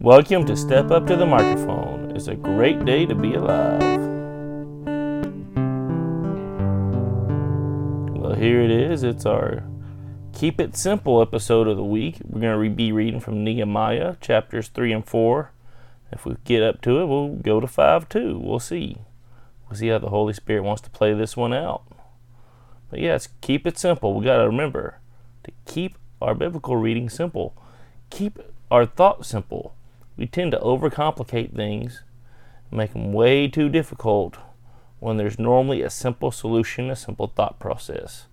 Welcome to Step Up to the Microphone. It's a great day to be alive. Well, here it is. It's our Keep It Simple episode of the week. We're going to be reading from Nehemiah chapters 3 and 4. If we get up to it, we'll go to 5 too. We'll see. We'll see how the Holy Spirit wants to play this one out. But yes, keep it simple. We got to remember to keep our biblical reading simple. Keep our thoughts simple we tend to overcomplicate things, make them way too difficult when there's normally a simple solution, a simple thought process.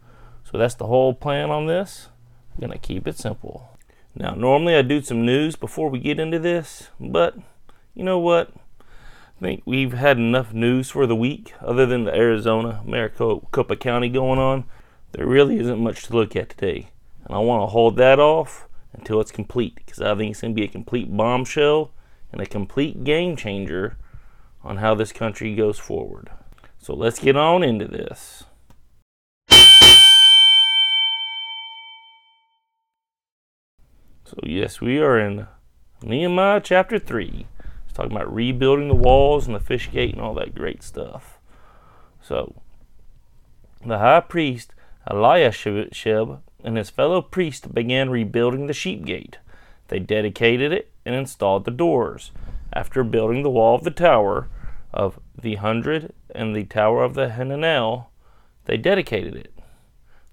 So that's the whole plan on this. I'm going to keep it simple. Now, normally I do some news before we get into this, but you know what? I think we've had enough news for the week, other than the Arizona Maricopa County going on. There really isn't much to look at today. And I want to hold that off until it's complete because I think it's going to be a complete bombshell and a complete game changer on how this country goes forward. So let's get on into this. So, yes, we are in Nehemiah chapter 3. It's talking about rebuilding the walls and the fish gate and all that great stuff. So, the high priest Eliashib and his fellow priests began rebuilding the sheep gate. They dedicated it and installed the doors. After building the wall of the tower of the hundred and the tower of the Hananel, they dedicated it.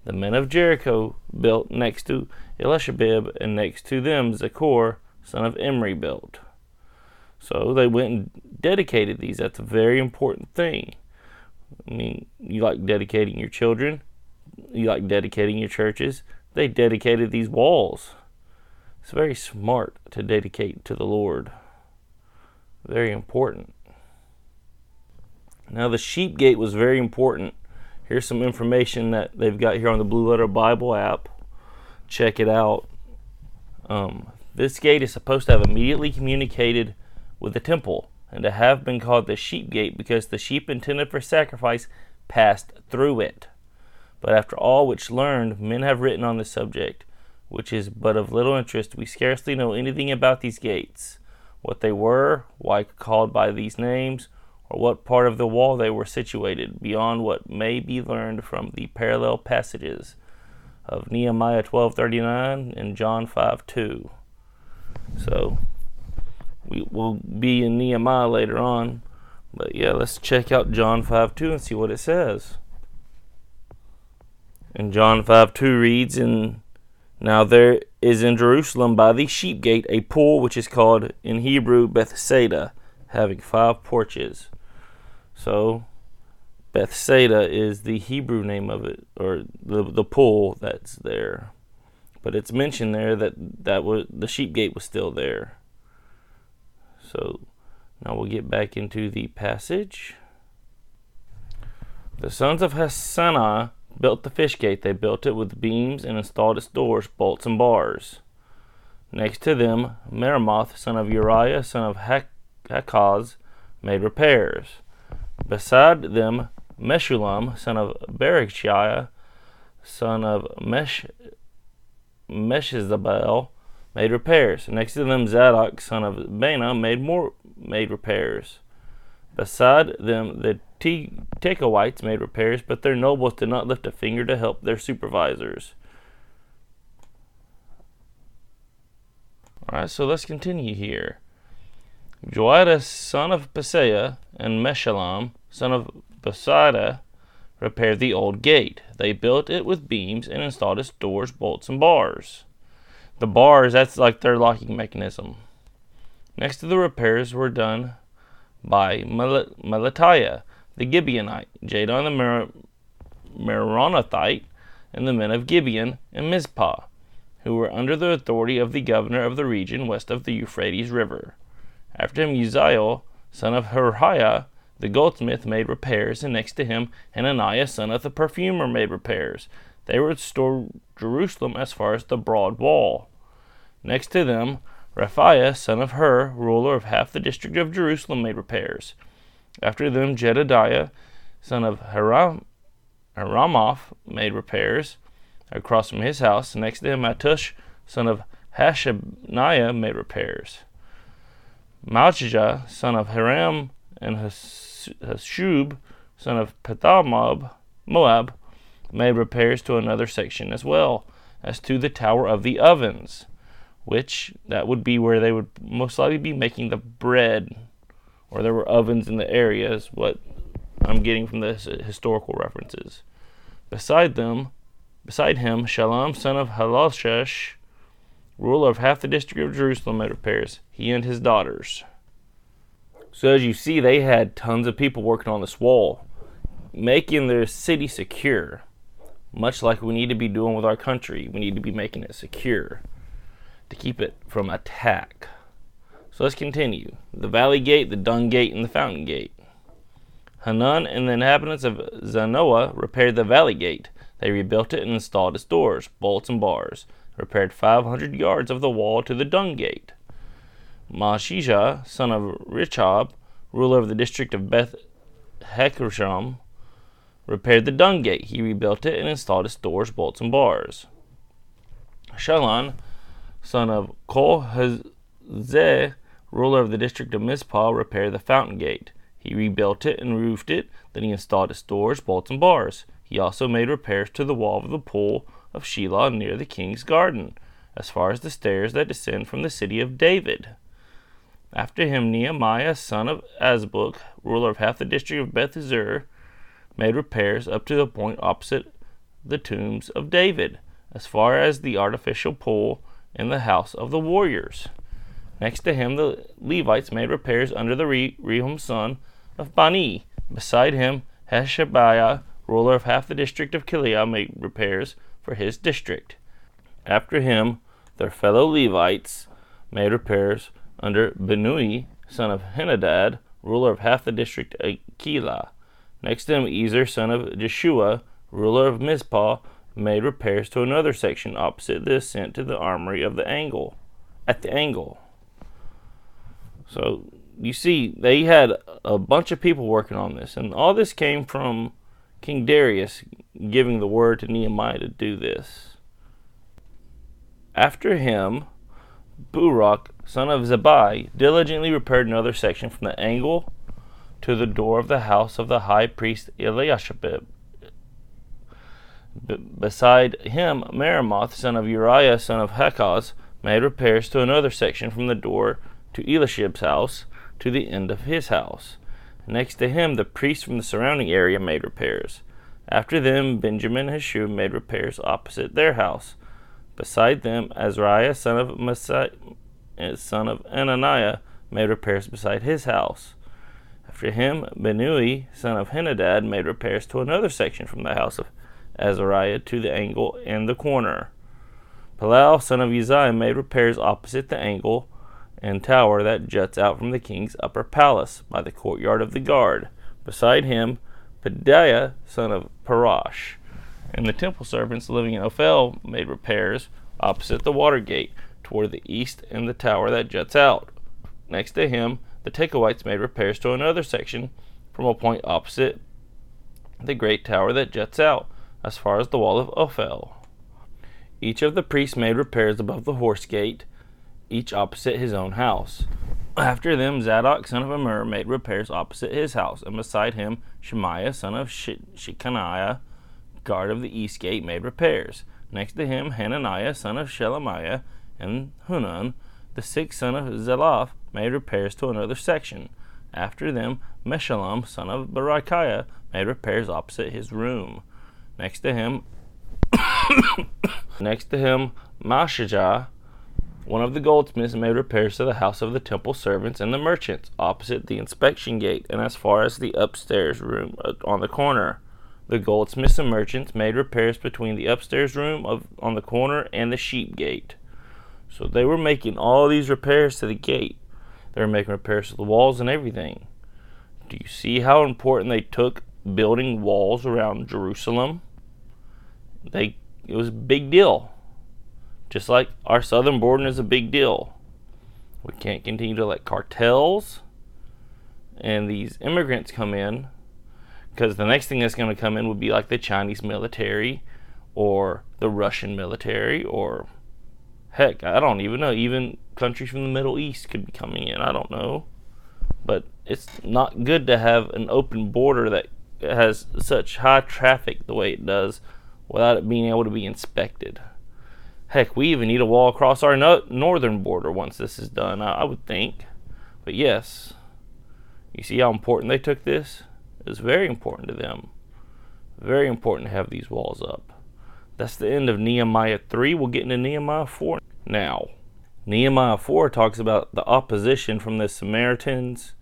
The men of Jericho built next to Elishabib, and next to them Zaccur, son of Imri, built. So they went and dedicated these. That's a very important thing. I mean, you like dedicating your children, like dedicating your churches, they dedicated these walls. It's very smart to dedicate to the Lord. Very important. Now, the sheep gate was very important. Here's some information that they've got here on the Blue Letter Bible app. Check it out. Um, this gate is supposed to have immediately communicated with the temple and to have been called the sheep gate because the sheep intended for sacrifice passed through it. But after all which learned, men have written on the subject, which is but of little interest. We scarcely know anything about these gates, what they were, why called by these names, or what part of the wall they were situated, beyond what may be learned from the parallel passages of Nehemiah 12:39 and John 5:2. So we will be in Nehemiah later on, but yeah, let's check out John 5:2 and see what it says. And John 5 2 reads, And now there is in Jerusalem by the sheep gate a pool which is called in Hebrew Bethsaida, having five porches. So Bethsaida is the Hebrew name of it, or the the pool that's there. But it's mentioned there that that was the sheep gate was still there. So now we'll get back into the passage. The sons of Hassenaah built the fish gate. They built it with beams and installed its doors, bolts, and bars. Next to them, Meremoth, son of Uriah, son of Hakaz, made repairs. Beside them, Meshullam, son of Berechiah, son of Mesh, Meshizabel, made repairs. Next to them, Zadok, son of Baana, made more made repairs. Beside them, the Tekoites made repairs, but their nobles did not lift a finger to help their supervisors. Alright, so let's continue here. Joiada, son of Paseah, and Meshullam, son of Besida, repaired the old gate. They built it with beams and installed its doors, bolts, and bars. The bars, that's like their locking mechanism. Next to the repairs were done by Melatiah, the Gibeonite, Jadon the Mer- Meronothite, and the men of Gibeon and Mizpah, who were under the authority of the governor of the region west of the Euphrates River. After him, Uzziel, son of Hurhiah, the goldsmith, made repairs, and next to him, Hananiah, son of the perfumer, made repairs. They restored Jerusalem as far as the broad wall. Next to them, Rephaiah, son of Hur, ruler of half the district of Jerusalem, made repairs. After them, Jedediah, son of Haram, Haramoth, made repairs across from his house. Next to him, Hattush, son of Hashabniah, made repairs. Malchijah, son of Hiram, and Hashub, son of Pethamob, Moab, made repairs to another section as well, as to the Tower of the Ovens, which that would be where they would most likely be making the bread, or there were ovens in the area, is what I'm getting from the historical references. Beside them, beside him, Shallum, son of Haloshesh, ruler of half the district of Jerusalem, made repairs, he and his daughters. So as you see, they had tons of people working on this wall, making their city secure, much like we need to be doing with our country. We need to be making it secure to keep it from attack. So let's continue. The Valley Gate, the Dung Gate, and the Fountain Gate. Hanun and the inhabitants of Zanoah repaired the Valley Gate. They rebuilt it and installed its doors, bolts, and bars repaired 500 yards of the wall to the dung gate. Mashijah, son of Richab, ruler of the district of Beth Hekersham, repaired the dung gate. He rebuilt it and installed its doors, bolts, and bars. Shalon, son of Kolhazeh, ruler of the district of Mizpah, repaired the fountain gate. He rebuilt it and roofed it. Then he installed its doors, bolts, and bars. He also made repairs to the wall of the pool of Shiloh near the king's garden, as far as the stairs that descend from the city of David. After him, Nehemiah, son of Azbuk, ruler of half the district of Beth made repairs up to the point opposite the tombs of David, as far as the artificial pool in the house of the warriors. Next to him, the Levites made repairs under the Rehum son of Bani. Beside him, Hashabiah, ruler of half the district of Keilah, made repairs for his district. After him, their fellow Levites made repairs under Binnui, son of Henadad, ruler of half the district of Keilah. Next to him, Ezer, son of Jeshua, ruler of Mizpah, made repairs to another section opposite the ascent to the armory of the angle, at the angle. So you see, they had a bunch of people working on this, and all this came from King Darius giving the word to Nehemiah to do this. After him, Baruch, son of Zabbai, diligently repaired another section from the angle to the door of the house of the high priest Eliashib. B- beside him, Meremoth, son of Uriah, son of Hakaz, made repairs to another section from the door to Eliashib's house to the end of his house. Next to him, the priests from the surrounding area made repairs. After them, Benjamin and Hashub made repairs opposite their house. Beside them, Azariah, son of Masai, eh, son of Ananiah, made repairs beside his house. After him, Binnui, son of Henadad, made repairs to another section from the house of Azariah to the angle and the corner. Palal, son of Uzziah, made repairs opposite the angle and tower that juts out from the king's upper palace by the courtyard of the guard. Beside him, Pedaiah, son of Parash, and the temple servants living in Ophel made repairs opposite the water gate toward the east and the tower that juts out. Next to him, the Tekoites made repairs to another section from a point opposite the great tower that juts out as far as the wall of Ophel. Each of the priests made repairs above the horse gate each opposite his own house. After them, Zadok son of Amur made repairs opposite his house, and beside him, Shemaiah son of Shechaniah, guard of the east gate, made repairs. Next to him, Hananiah son of Shelemiah, and Hunan, the sixth son of Zelaph, made repairs to another section. After them, Meshullam son of Berechiah made repairs opposite his room. Next to him, next to him, Mashijah one of the goldsmiths made repairs to the house of the temple servants and the merchants, opposite the inspection gate, and as far as the upstairs room uh, on the corner. The goldsmiths and merchants made repairs between the upstairs room of, on the corner and the sheep gate. So they were making all these repairs to the gate. They were making repairs to the walls and everything. Do you see how important they took building walls around Jerusalem? They it was a big deal. Just like our southern border is a big deal. We can't continue to let cartels and these immigrants come in because the next thing that's going to come in would be like the Chinese military or the Russian military or Heck, I don't even know. Even countries from the Middle East could be coming in. I don't know. But it's not good to have an open border that has such high traffic the way it does without it being able to be inspected. Heck, we even need a wall across our no- northern border once this is done, I-, I would think. But yes, you see how important they took this? It's very important to them. Very important to have these walls up. That's the end of Nehemiah 3. We'll get into Nehemiah 4 now. Nehemiah 4 talks about the opposition from the Samaritans,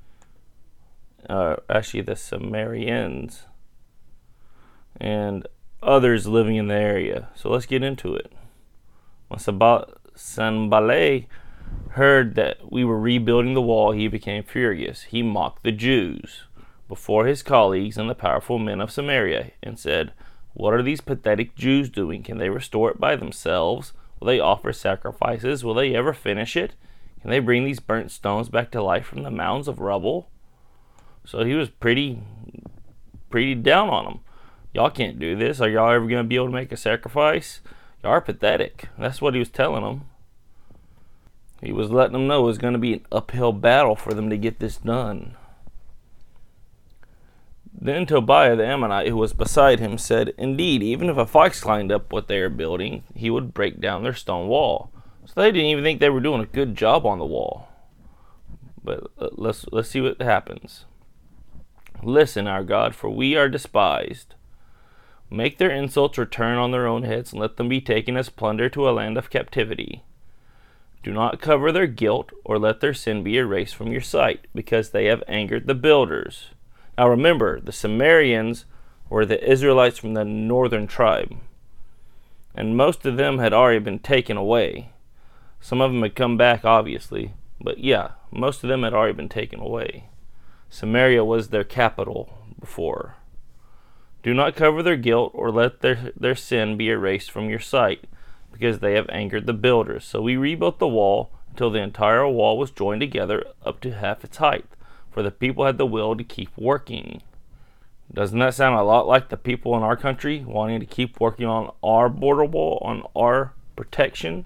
uh, actually, the Samarians, and others living in the area. So let's get into it. When Sanballat heard that we were rebuilding the wall, he became furious. He mocked the Jews before his colleagues and the powerful men of Samaria and said, What are these pathetic Jews doing? Can they restore it by themselves? Will they offer sacrifices? Will they ever finish it? Can they bring these burnt stones back to life from the mounds of rubble? So he was pretty, pretty down on them. Y'all can't do this. Are y'all ever going to be able to make a sacrifice? Y'all are pathetic. That's what he was telling them. He was letting them know it was going to be an uphill battle for them to get this done. Then Tobiah the Ammonite, who was beside him, said, Indeed, even if a fox climbed up what they are building, he would break down their stone wall. So they didn't even think they were doing a good job on the wall. But uh, let's let's see what happens. Listen, our God, for we are despised. Make their insults return on their own heads, and let them be taken as plunder to a land of captivity. Do not cover their guilt, or let their sin be erased from your sight, because they have angered the builders. Now remember, the Samarians were the Israelites from the northern tribe, and most of them had already been taken away. Some of them had come back, obviously, but yeah, most of them had already been taken away. Samaria was their capital before. Do not cover their guilt or let their, their sin be erased from your sight, because they have angered the builders. So we rebuilt the wall until the entire wall was joined together up to half its height for the people had the will to keep working. Doesn't that sound a lot like the people in our country wanting to keep working on our border wall, on our protection?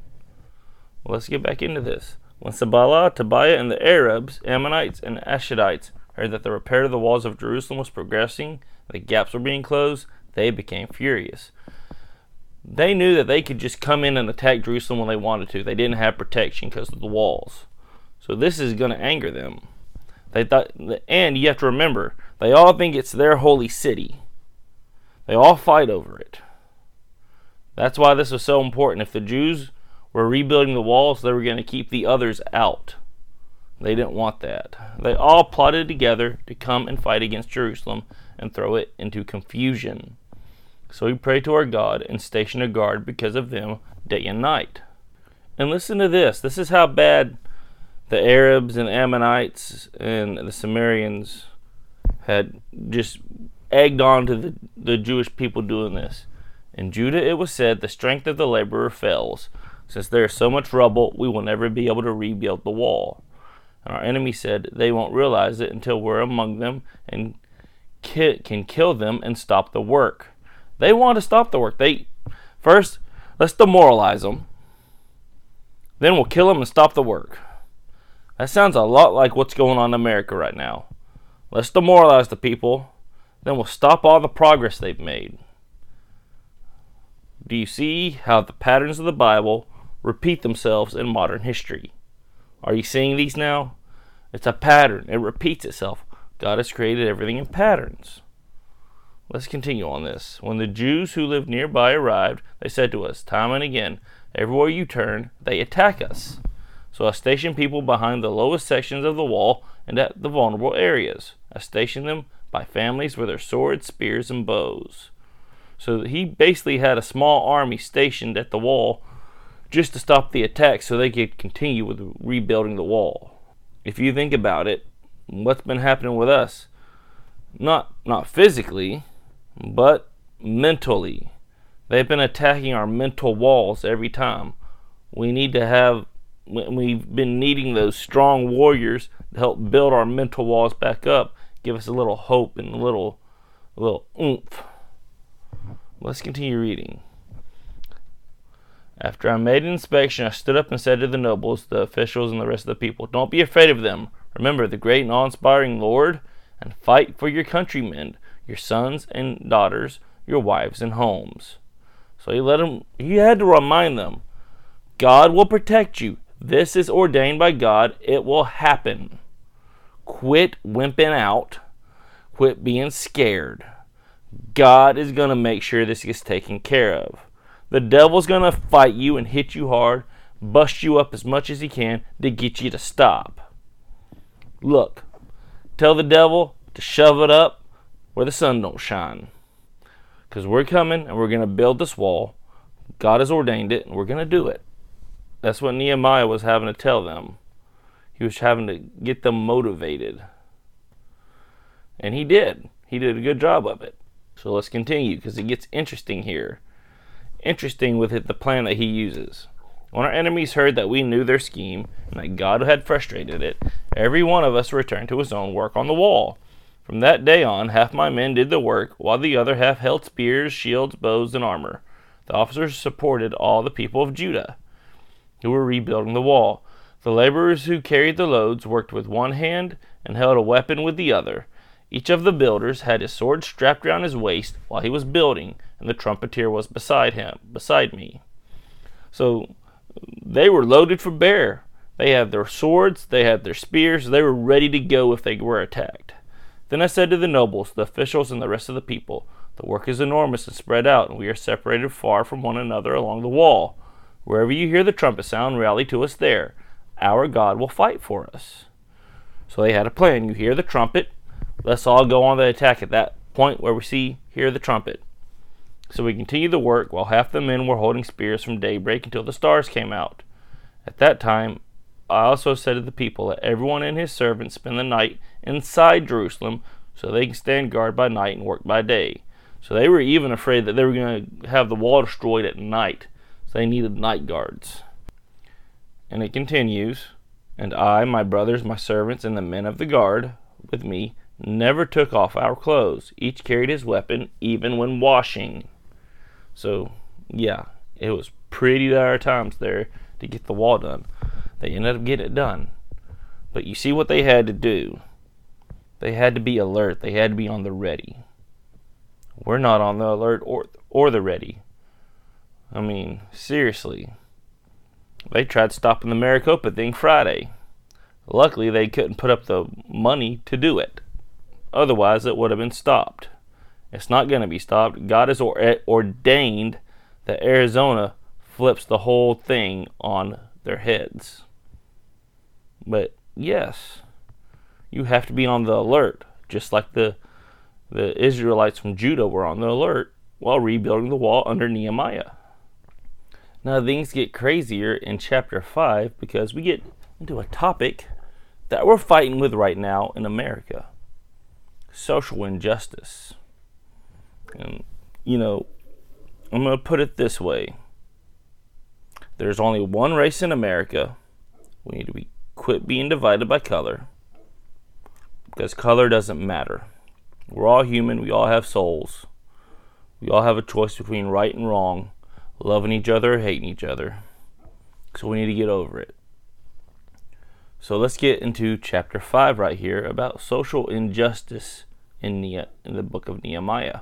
Well, let's get back into this. When Sanballat, Tobiah, and the Arabs, Ammonites, and Ashdodites heard that the repair of the walls of Jerusalem was progressing, the gaps were being closed, they became furious. They knew that they could just come in and attack Jerusalem when they wanted to. They didn't have protection because of the walls. So this is going to anger them. They thought, and you have to remember, they all think it's their holy city. They all fight over it. That's why this was so important. If the Jews were rebuilding the walls, they were going to keep the others out. They didn't want that. They all plotted together to come and fight against Jerusalem and throw it into confusion. So we pray to our God and station a guard because of them day and night. And listen to this. This is how bad the Arabs and Ammonites and the Samarians had just egged on to the, the Jewish people doing this. In Judah it was said, The strength of the laborer fails. Since there is so much rubble, we will never be able to rebuild the wall. And our enemy said, They won't realize it until we're among them and ki- can kill them and stop the work. They want to stop the work. They first let's demoralize them. Then we'll kill them and stop the work. That sounds a lot like what's going on in America right now. Let's demoralize the people, then we'll stop all the progress they've made. Do you see how the patterns of the Bible repeat themselves in modern history? Are you seeing these now? It's a pattern, it repeats itself. God has created everything in patterns. Let's continue on this. When the Jews who lived nearby arrived, they said to us, time and again, everywhere you turn, they attack us. So I stationed people behind the lowest sections of the wall and at the vulnerable areas. I stationed them by families with their swords, spears, and bows. So he basically had a small army stationed at the wall just to stop the attack so they could continue with rebuilding the wall. If you think about it, what's been happening with us? Not not physically, but mentally. They've been attacking our mental walls every time. We need to have we've been needing those strong warriors to help build our mental walls back up, give us a little hope and a little, a little oomph. Let's continue reading. After I made an inspection, I stood up and said to the nobles, the officials, and the rest of the people, Don't be afraid of them. Remember the great and awe inspiring Lord, and fight for your countrymen, your sons and daughters, your wives and homes. So he let him he had to remind them, God will protect you. This is ordained by God. It will happen. Quit wimping out. Quit being scared. God is going to make sure this gets taken care of. The devil's going to fight you and hit you hard, bust you up as much as he can to get you to stop. Look, tell the devil to shove it up where the sun don't shine. Because we're coming and we're going to build this wall. God has ordained it and we're going to do it. That's what Nehemiah was having to tell them. He was having to get them motivated. And he did. He did a good job of it. So let's continue because it gets interesting here interesting with it, the plan that he uses. When our enemies heard that we knew their scheme and that God had frustrated it, every one of us returned to his own work on the wall. From that day on, half my men did the work, while the other half held spears, shields, bows, and armor. The officers supported all the people of Judah who were rebuilding the wall. The laborers who carried the loads worked with one hand and held a weapon with the other. Each of the builders had his sword strapped round his waist while he was building, and the trumpeter was beside him, beside me. So they were loaded for bear. They had their swords, they had their spears, they were ready to go if they were attacked. Then I said to the nobles, the officials, and the rest of the people, The work is enormous and spread out, and we are separated far from one another along the wall. Wherever you hear the trumpet sound, rally to us there. Our God will fight for us. So they had a plan. You hear the trumpet, let's all go on the attack at that point where we see hear the trumpet. So we continued the work while half the men were holding spears from daybreak until the stars came out. At that time, I also said to the people, Let everyone and his servants spend the night inside Jerusalem so they can stand guard by night and work by day. So they were even afraid that they were going to have the wall destroyed at night. So they needed night guards. And it continues, And I, my brothers, my servants, and the men of the guard with me never took off our clothes. Each carried his weapon, even when washing. So, yeah, it was pretty dire times there to get the wall done. They ended up getting it done. But you see what they had to do. They had to be alert. They had to be on the ready. We're not on the alert or or the ready. I mean, seriously. They tried stopping the Maricopa thing Friday. Luckily, they couldn't put up the money to do it. Otherwise, it would have been stopped. It's not going to be stopped. God has eh, ordained that Arizona flips the whole thing on their heads. But yes, you have to be on the alert, just like the the Israelites from Judah were on the alert while rebuilding the wall under Nehemiah. Now things get crazier in chapter 5 because we get into a topic that we're fighting with right now in America social injustice. And, you know, I'm going to put it this way there's only one race in America. We need to be, quit being divided by color because color doesn't matter. We're all human, we all have souls. We all have a choice between right and wrong, loving each other or hating each other. So we need to get over it. So let's get into chapter 5 right here about social injustice in, ne- in the book of Nehemiah.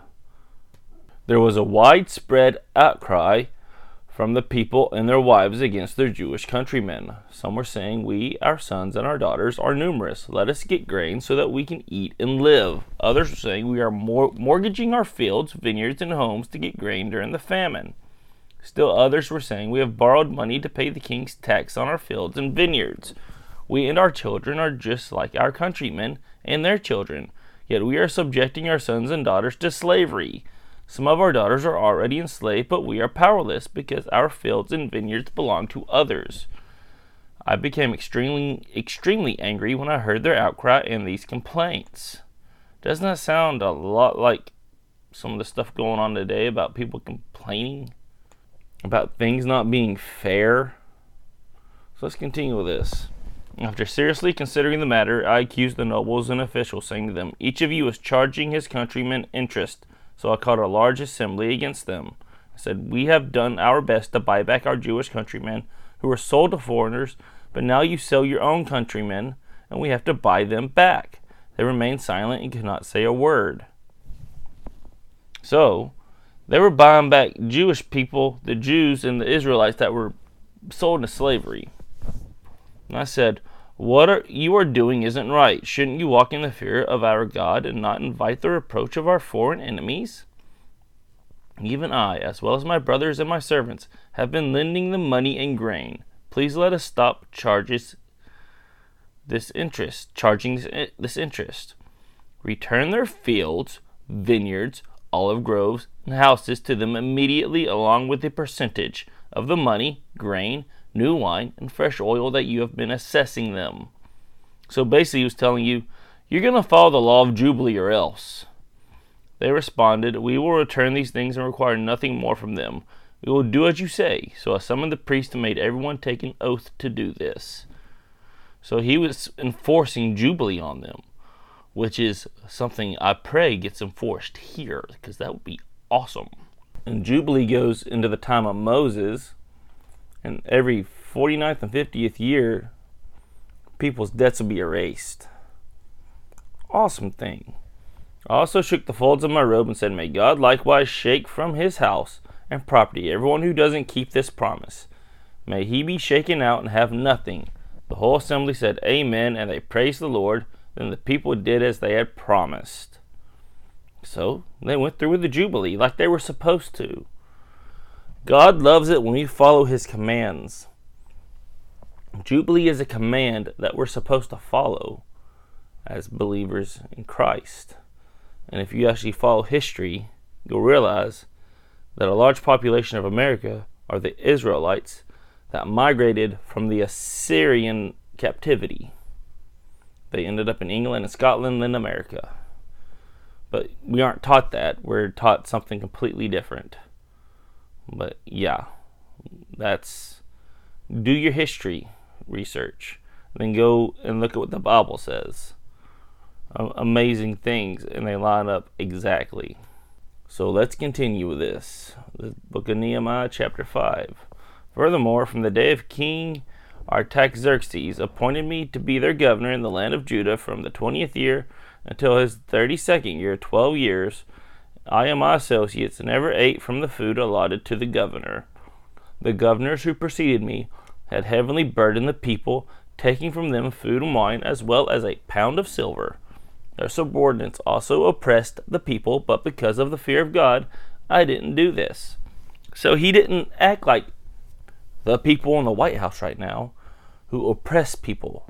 There was a widespread outcry from the people and their wives against their Jewish countrymen. Some were saying, We, our sons, and our daughters are numerous. Let us get grain so that we can eat and live. Others were saying, We are mor- mortgaging our fields, vineyards, and homes to get grain during the famine. Still others were saying, We have borrowed money to pay the king's tax on our fields and vineyards. We and our children are just like our countrymen and their children, yet we are subjecting our sons and daughters to slavery. Some of our daughters are already enslaved, but we are powerless because our fields and vineyards belong to others. I became extremely extremely angry when I heard their outcry and these complaints. Doesn't that sound a lot like some of the stuff going on today about people complaining about things not being fair? So let's continue with this. After seriously considering the matter, I accused the nobles and officials, saying to them, Each of you is charging his countrymen interest so I called a large assembly against them. I said, We have done our best to buy back our Jewish countrymen who were sold to foreigners, but now you sell your own countrymen, and we have to buy them back. They remained silent and could not say a word. So, they were buying back Jewish people, the Jews and the Israelites that were sold into slavery. And I said, What are, you are doing isn't right. Shouldn't you walk in the fear of our God and not invite the reproach of our foreign enemies? Even I, as well as my brothers and my servants, have been lending them money and grain. Please let us stop charges this interest, charging this interest. Return their fields, vineyards, olive groves, and houses to them immediately, along with a percentage of the money, grain, new wine, and fresh oil that you have been assessing them. So basically, he was telling you, you're going to follow the law of Jubilee or else. They responded, We will return these things and require nothing more from them. We will do as you say. So I summoned the priest and made everyone take an oath to do this. So he was enforcing Jubilee on them, which is something I pray gets enforced here, because that would be awesome. And Jubilee goes into the time of Moses, and every 49th and 50th year, people's debts will be erased. Awesome thing. I also shook the folds of my robe and said, May God likewise shake from his house and property everyone who doesn't keep this promise. May he be shaken out and have nothing. The whole assembly said, Amen, and they praised the Lord. Then the people did as they had promised. So they went through with the Jubilee like they were supposed to. God loves it when we follow his commands. Jubilee is a command that we're supposed to follow as believers in Christ. And if you actually follow history, you'll realize that a large population of America are the Israelites that migrated from the Assyrian captivity. They ended up in England and Scotland and America. But we aren't taught that. We're taught something completely different. But yeah, that's do your history research. Then go and look at what the Bible says. Amazing things, and they line up exactly. So let's continue with this. The book of Nehemiah, chapter 5. Furthermore, from the day of King Artaxerxes appointed me to be their governor in the land of Judah from the twentieth year until his thirty second year, twelve years. I and my associates never ate from the food allotted to the governor. The governors who preceded me had heavily burdened the people, taking from them food and wine as well as a pound of silver. Their subordinates also oppressed the people, but because of the fear of God, I didn't do this. So he didn't act like the people in the White House right now who oppress people.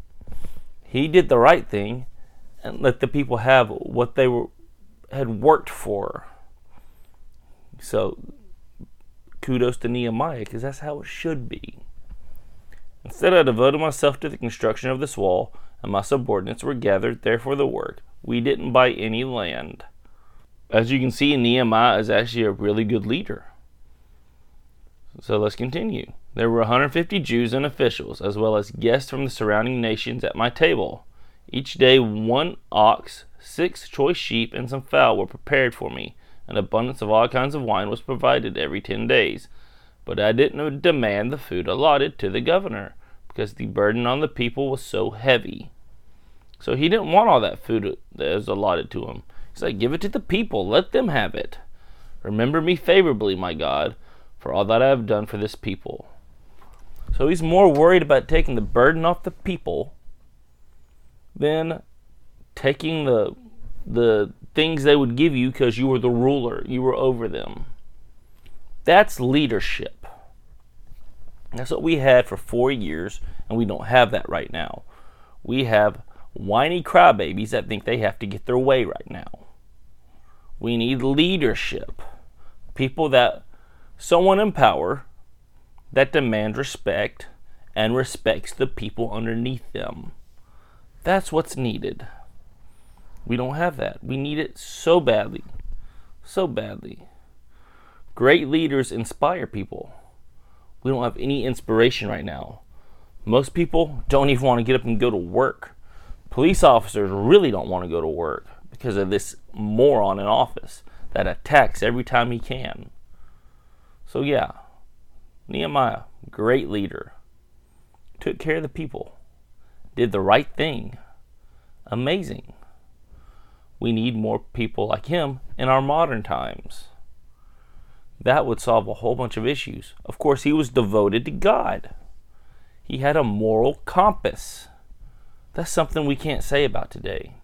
He did the right thing and let the people have what they were had worked for. So kudos to Nehemiah because that's how it should be. Instead, I devoted myself to the construction of this wall, and my subordinates were gathered there for the work. We didn't buy any land. As you can see, Nehemiah is actually a really good leader. So let's continue. There were 150 Jews and officials, as well as guests from the surrounding nations at my table. Each day, one ox, six choice sheep, and some fowl were prepared for me. An abundance of all kinds of wine was provided every ten days. But I didn't demand the food allotted to the governor, because the burden on the people was so heavy. So he didn't want all that food that was allotted to him. He's like, Give it to the people, let them have it. Remember me favorably, my God, for all that I have done for this people. So he's more worried about taking the burden off the people than taking the the things they would give you because you were the ruler, you were over them. That's leadership. That's what we had for four years, and we don't have that right now. We have whiny crybabies that think they have to get their way right now. We need leadership. People that, someone in power that demand respect and respects the people underneath them. That's what's needed. We don't have that. We need it so badly. So badly. Great leaders inspire people. We don't have any inspiration right now. Most people don't even want to get up and go to work. Police officers really don't want to go to work because of this moron in office that attacks every time he can. So, yeah, Nehemiah, great leader, took care of the people, did the right thing. Amazing. We need more people like him in our modern times. That would solve a whole bunch of issues. Of course, he was devoted to God. He had a moral compass. That's something we can't say about today.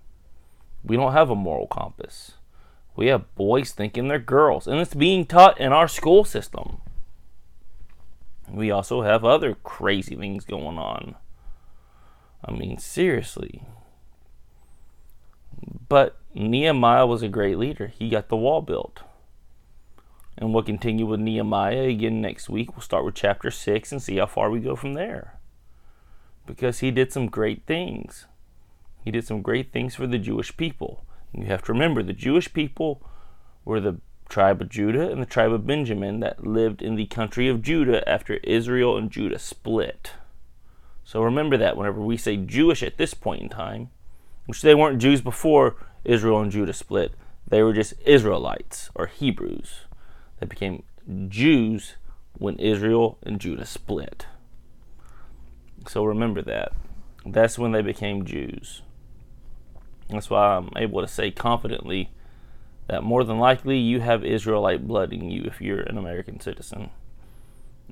We don't have a moral compass. We have boys thinking they're girls, and it's being taught in our school system. We also have other crazy things going on. I mean, seriously. But Nehemiah was a great leader. He got the wall built. And we'll continue with Nehemiah again next week. We'll start with chapter 6 and see how far we go from there. Because he did some great things. He did some great things for the Jewish people. You have to remember the Jewish people were the tribe of Judah and the tribe of Benjamin that lived in the country of Judah after Israel and Judah split. So remember that whenever we say Jewish at this point in time, which they weren't Jews before Israel and Judah split, they were just Israelites or Hebrews. They became Jews when Israel and Judah split. So remember that. That's when they became Jews. That's why I'm able to say confidently that more than likely you have Israelite blood in you if you're an American citizen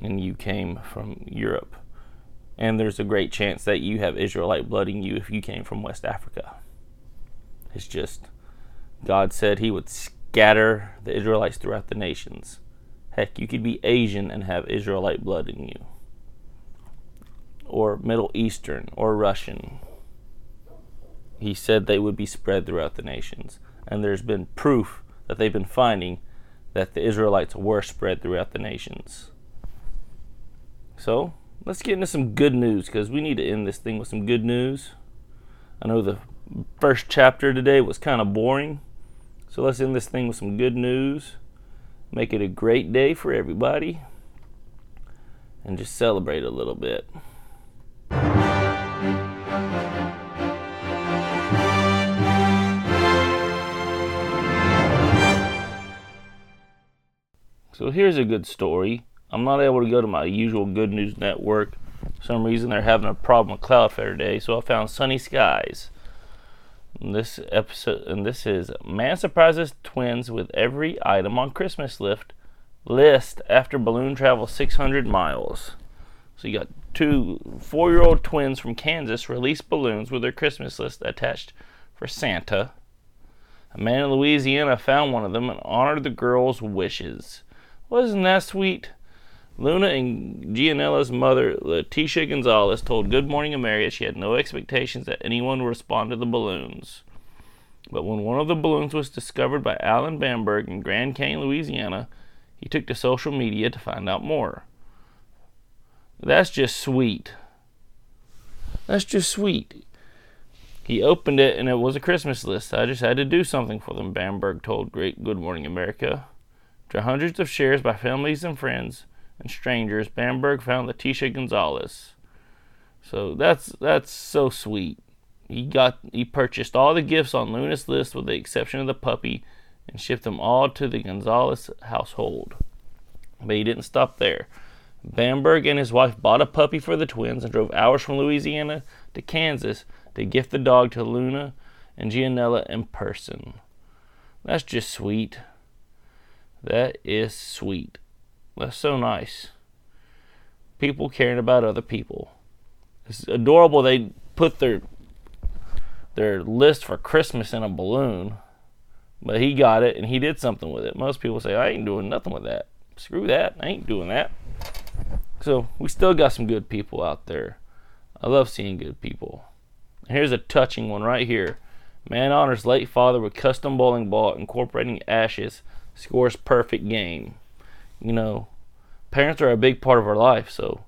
and you came from Europe. And there's a great chance that you have Israelite blood in you if you came from West Africa. It's just, God said He would scatter the Israelites throughout the nations. Heck, you could be Asian and have Israelite blood in you, or Middle Eastern, or Russian. He said they would be spread throughout the nations and there's been proof that they've been finding that the Israelites were spread throughout the nations. So, let's get into some good news because we need to end this thing with some good news. I know the first chapter today was kind of boring, so let's end this thing with some good news. Make it a great day for everybody and just celebrate a little bit. So here's a good story. I'm not able to go to my usual Good News Network. For some reason they're having a problem with Cloudflare today, so I found Sunny Skyz. This episode, and this is man surprises twins with every item on Christmas list list after balloon travels 600 miles. So you got two four-year-old twins from Kansas released balloons with their Christmas list attached for Santa. A man in Louisiana found one of them and honored the girl's wishes. Wasn't that sweet? Luna and Gianella's mother, Leticia Gonzalez, told Good Morning America she had no expectations that anyone would respond to the balloons. But when one of the balloons was discovered by Alan Bamberg in Grand Cane, Louisiana, he took to social media to find out more. That's just sweet. That's just sweet. He opened it and it was a Christmas list. I just had to do something for them, Bamberg told Great Good Morning America. To hundreds of shares by families and friends and strangers, Bamberg found Leticia Gonzalez. So that's that's so sweet. He got he purchased all the gifts on Luna's list with the exception of the puppy and shipped them all to the Gonzalez household. But he didn't stop there. Bamberg and his wife bought a puppy for the twins and drove hours from Louisiana to Kansas to gift the dog to Luna and Gianella in person. That's just sweet. That is sweet. That's so nice. People caring about other people. It's adorable they put their their list for Christmas in a balloon. But he got it and he did something with it. Most people say, I ain't doing nothing with that. Screw that. I ain't doing that. So we still got some good people out there. I love seeing good people. Here's a touching one right here. Man honors late father with custom bowling ball incorporating ashes scores perfect game. You know, parents are a big part of our life, so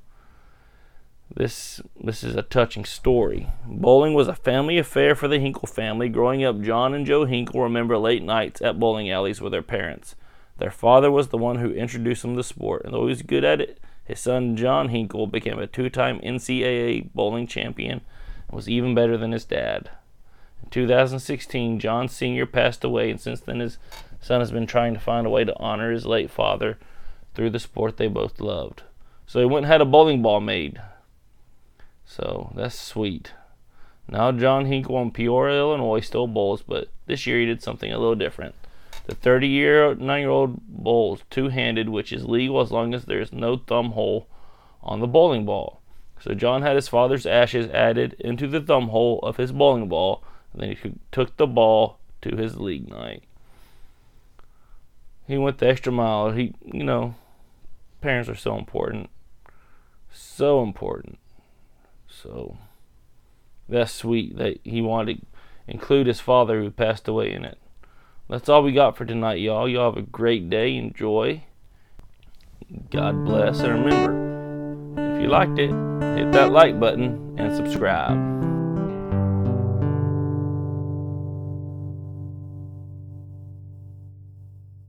this this is a touching story. Bowling was a family affair for the Hinkle family. Growing up, John and Joe Hinkle remember late nights at bowling alleys with their parents. Their father was the one who introduced them to the sport, and though he was good at it, his son John Hinkle became a two-time NCAA bowling champion and was even better than his dad. In 2016, John Sr. passed away, and since then his son has been trying to find a way to honor his late father through the sport they both loved. So he went and had a bowling ball made. So that's sweet. Now John Hinkle in Peoria, Illinois still bowls, but this year he did something a little different. The 30 year, 9 year old bowls two handed, which is legal as long as there's no thumb hole on the bowling ball. So John had his father's ashes added into the thumb hole of his bowling ball, and then he took the ball to his league night. He went the extra mile. He, you know, parents are so important. So important. So that's sweet that he wanted to include his father who passed away in it. That's all we got for tonight, y'all. Y'all have a great day. Enjoy. God bless. And remember, if you liked it, hit that like button and subscribe.